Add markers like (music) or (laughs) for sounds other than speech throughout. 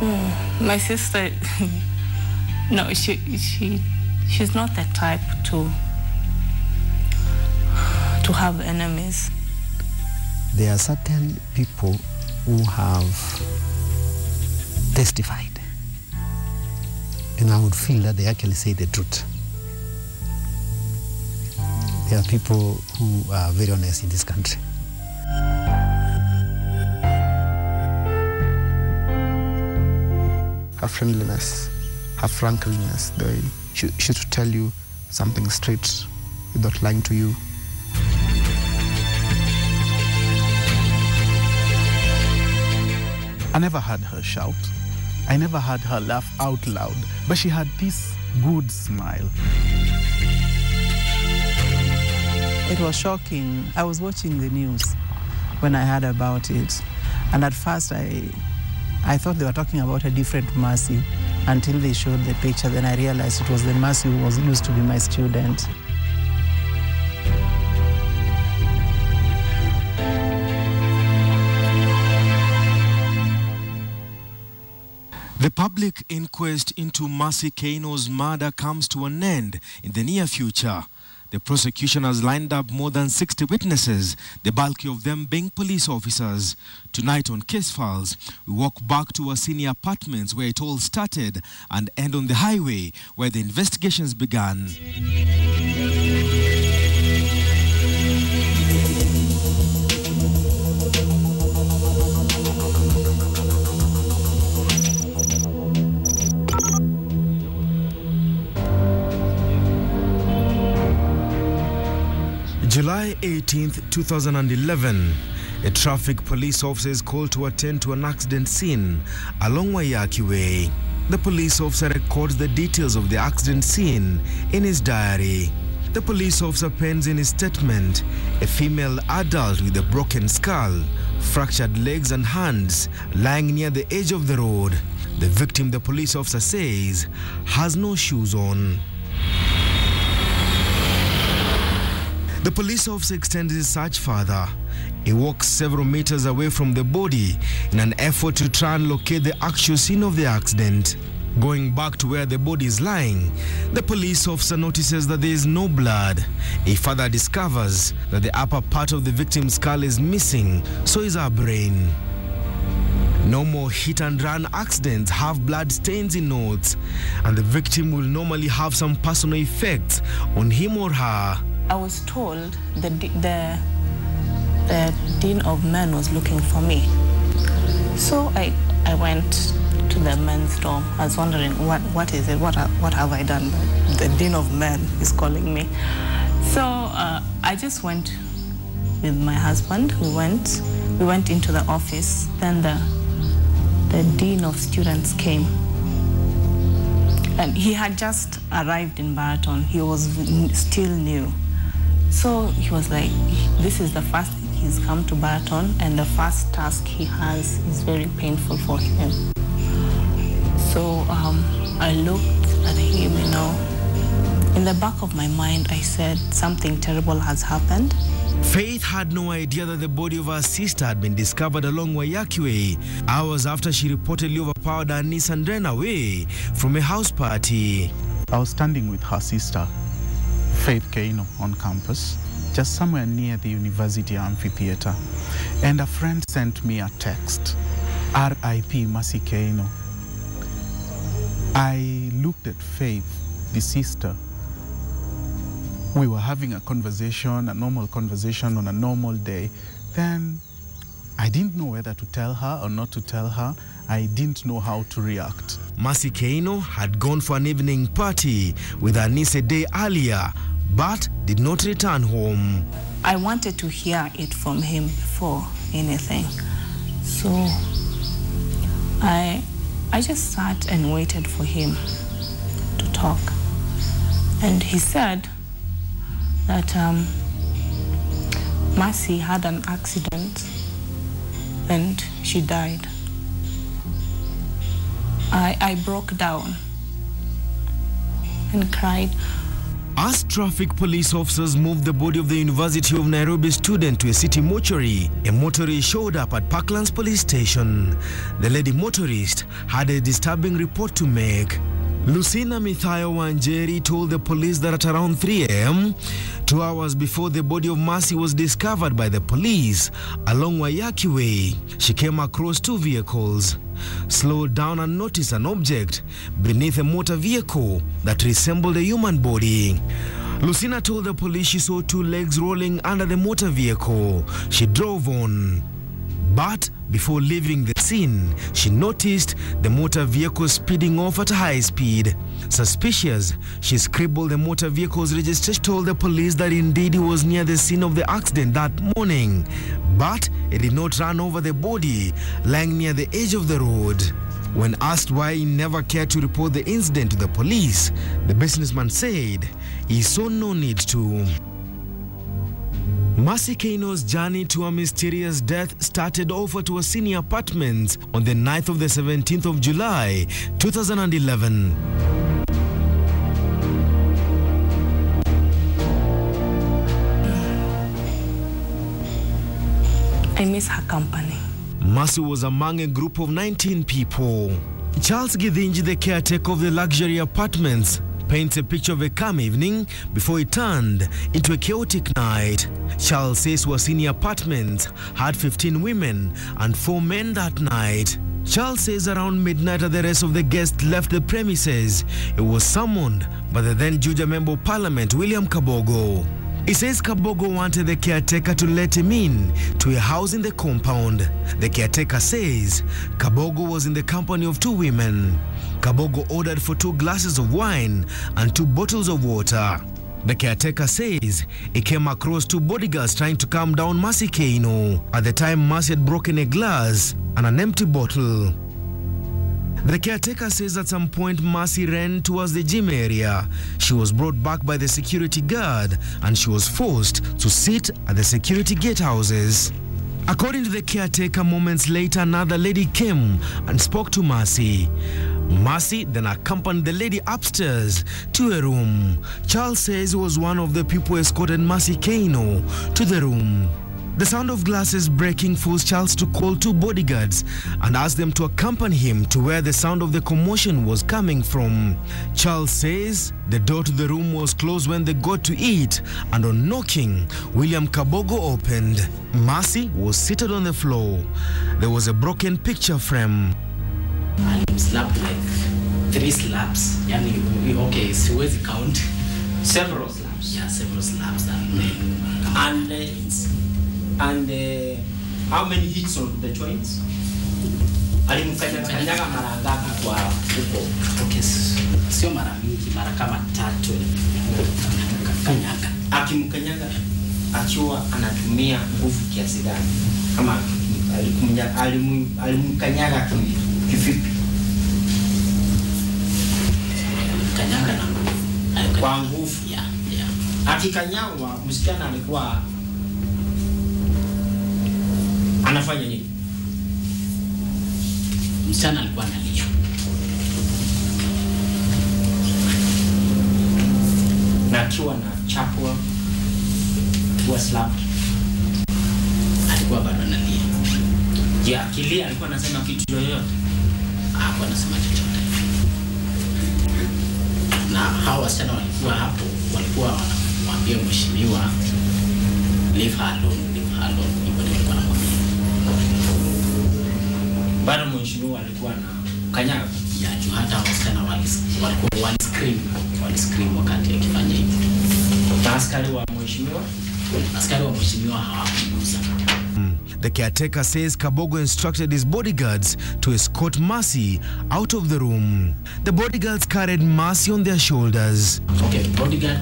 Mm. My sister, (laughs) no, she she she's not the type to to have enemies. There are certain people who have testified, and I would feel that they actually say the truth. There are people who are very honest in this country. Her friendliness, her frankness, the she, she should tell you something straight without lying to you. I never heard her shout. I never heard her laugh out loud, but she had this good smile. It was shocking. I was watching the news when I heard about it. And at first, I, I thought they were talking about a different Mercy until they showed the picture. Then I realized it was the Mercy who was used to be my student. The public inquest into Mercy Keino's murder comes to an end in the near future. The prosecution has lined up more than 60 witnesses, the bulk of them being police officers. Tonight on Case Files, we walk back to Wasini apartments where it all started and end on the highway where the investigations began. July 18th, 2011, a traffic police officer is called to attend to an accident scene along Waiyaki Way. The police officer records the details of the accident scene in his diary. The police officer pens in his statement a female adult with a broken skull, fractured legs and hands lying near the edge of the road. The victim, the police officer says, has no shoes on. The police officer extends his search further. He walks several meters away from the body in an effort to try and locate the actual scene of the accident. Going back to where the body is lying, the police officer notices that there is no blood. He further discovers that the upper part of the victim's skull is missing, so is her brain. No more hit and run accidents have blood stains in notes, and the victim will normally have some personal effects on him or her. I was told the d- the the dean of men was looking for me. So I I went to the men's dorm. I was wondering what what is it? What what have I done? The dean of men is calling me. So uh, I just went with my husband. We went we went into the office. Then the the dean of students came. And he had just arrived in Baraton. He was still new. So he was like, this is the first he's come to Baraton, and the first task he has is very painful for him. So um, I looked at him, you know. In the back of my mind, I said, something terrible has happened. Faith had no idea that the body of her sister had been discovered along Waiyaki Way hours after she reportedly overpowered her niece and ran away from a house party. I was standing with her sister, Faith Keino, on campus, just somewhere near the university amphitheater. And a friend sent me a text, RIP Mercy Keino. I looked at Faith, the sister. We were having a conversation, a normal conversation on a normal day. Then I didn't know whether to tell her or not to tell her. I didn't know how to react. Mercy Keino had gone for an evening party with her niece a day earlier, but did not return home. I wanted to hear it from him before anything. So I I just sat and waited for him to talk. And he said that um, Mercy had an accident and she died. I, I broke down. and cried. As traffic police officers moved the body of the University of Nairobi student to a city mortuary, a motorist showed up at Parklands police station. The lady motorist had a disturbing report to make. Lucina Mithayo Wanjeri told the police that at around 3 a.m., two hours before the body of Mercy was discovered by the police along Waiyaki Way, she came across two vehicles, slowed down and noticed an object beneath a motor vehicle that resembled a human body. Lucina told the police she saw two legs rolling under the motor vehicle she drove on. But before leaving the scene, she noticed the motor vehicle speeding off at high speed. Suspicious, she scribbled the motor vehicle's registration, told the police that indeed he was near the scene of the accident that morning. But he did not run over the body lying near the edge of the road. When asked why he never cared to report the incident to the police, the businessman said he saw no need to. Mercy Keino's journey to a mysterious death started off at Wasini Apartments on the night of the 17th of July, 2011. I miss her company. Mercy was among a group of 19 people. Charles Githinji, the caretaker of the luxury apartments, paints a picture of a calm evening before it turned into a chaotic night. Charles says Wasini Apartments had 15 women and 4 men that night. Charles says around midnight the rest of the guests left the premises, it was summoned by the then Juja Member of Parliament William Kabogo. He says Kabogo wanted the caretaker to let him in to a house in the compound. The caretaker says Kabogo was in the company of two women. Kabogo ordered for two glasses of wine and two bottles of water. The caretaker says he came across two bodyguards trying to calm down Mercy Keino. At the time, Mercy had broken a glass and an empty bottle. The caretaker says at some point Mercy ran towards the gym area. She was brought back by the security guard and she was forced to sit at the security gatehouses. According to the caretaker, moments later, another lady came and spoke to Mercy. Mercy then accompanied the lady upstairs to a room. Charles says he was one of the people who escorted Mercy Keino to the room. The sound of glasses breaking forced Charles to call two bodyguards and ask them to accompany him to where the sound of the commotion was coming from. Charles says the door to the room was closed when they got to it, and on knocking, William Kabogo opened. Mercy was seated on the floor. There was a broken picture frame. Alimslap like three slaps. Yani, okay, siwezi count. Several slaps. Yeah, several slaps. And then, and, uh, and uh, how many hits on the joints? Alimkanyaga mara ngapi kwa huko? Okay, sio mara mingi, mara kama tatu. Kanyaga. Akimkanyaga akiwa anatumia nguvu kiasi gani? Kama alimkanyaga ki- kivipi? Kanyaga na nguvu. Kwa nguvu. Yeah, yeah. Akikanyagwa msichana alikuwa anafanya nini? Msichana alikuwa analia. Na akiwa na chapwa was slapped. Alikuwa bado analia. Je, akilia alikuwa anasema kitu yoyote? Hakuwa anasema chochote. Na hawa wasichana walikuwa hapo, walikuwa wanamwambia mheshimiwa leave alone, leave alone. Hivyo walikuwa wanamwambia. Bado mheshimiwa alikuwa na kanyaga. Ya juu hata wasichana walikuwa wali scream, wali scream wakati akifanya hivyo. Askari wa mheshimiwa, askari wa mheshimiwa hawakumgusa. The caretaker says Kabogo instructed his bodyguards to escort Mercy out of the room. The bodyguards carried Mercy on their shoulders. Okay, bodyguard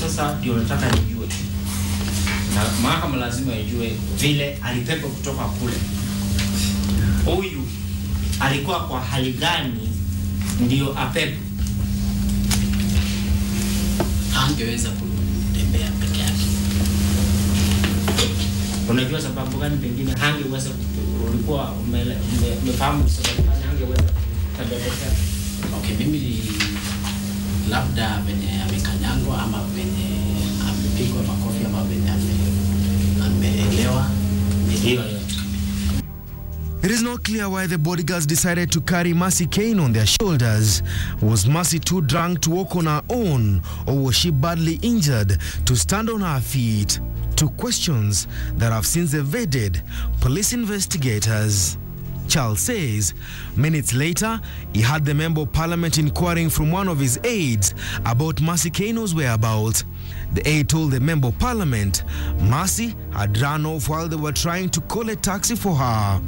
sasa ndio nataka nijue, na mahakama lazima ijue vile alipepa kutoka kule. Huyu alikuwa kwa hali gani ndio apepe? hangeweza kutembea peke yake. Unajua sababu gani? Pengine hangeweza, ulikuwa umefahamu sababu gani hangeweza kutembea peke yake? Okay, mimi labda venye amekanyaga clear why the bodyguards decided to carry Mercy Keino on their shoulders. Was Mercy too drunk to walk on her own, or was she badly injured to stand on her feet? Two questions that have since evaded police investigators. Charles says minutes later, he had the Member of Parliament inquiring from one of his aides about Mercy Keino's whereabouts. The aide told the Member of Parliament Mercy had run off while they were trying to call a taxi for her.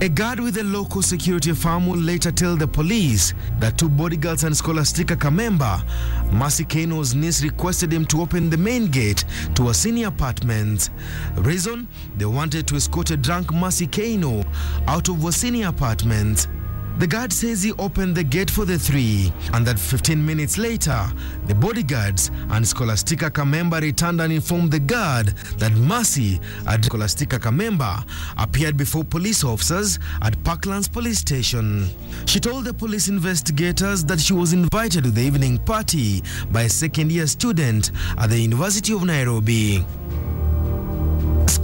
A guard with a local security firm will later tell the police that two bodyguards and Scholastica Kamemba, Mercy Keino's niece requested him to open the main gate to a senior apartment. Reason? They wanted to escort a drunk Mercy Keino out of a senior apartment. The guard says he opened the gate for the three, and that 15 minutes later, the bodyguards and Scholastica Kamemba returned and informed the guard that Mercy and Scholastica Kamemba appeared before police officers at Parklands police station. She told the police investigators that she was invited to the evening party by a second year student at the University of Nairobi.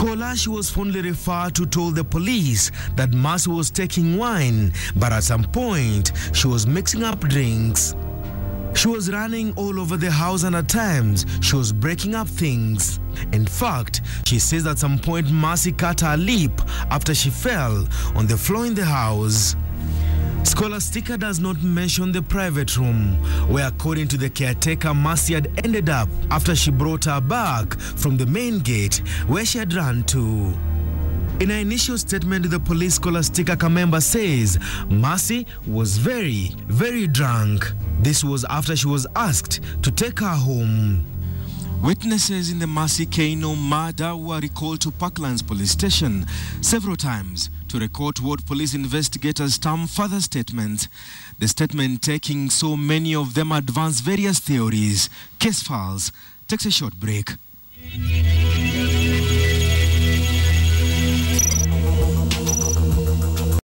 Scholar she was fondly referred to told the police that Mercy was taking wine, but at some point she was mixing up drinks. She was running all over the house and at times she was breaking up things. In fact, she says at some point Mercy cut her lip after she fell on the floor in the house. Scholastica does not mention the private room, where, according to the caretaker, Mercy had ended up after she brought her back from the main gate where she had run to. In her initial statement the police, Scholastica Kamemba says Mercy was very, very drunk. This was after she was asked to take her home. Witnesses in the Mercy Keino murder were recalled to Parklands police station several times to record what police investigators term further statements. The statement taking so many of them advance various theories. Case files takes a short break.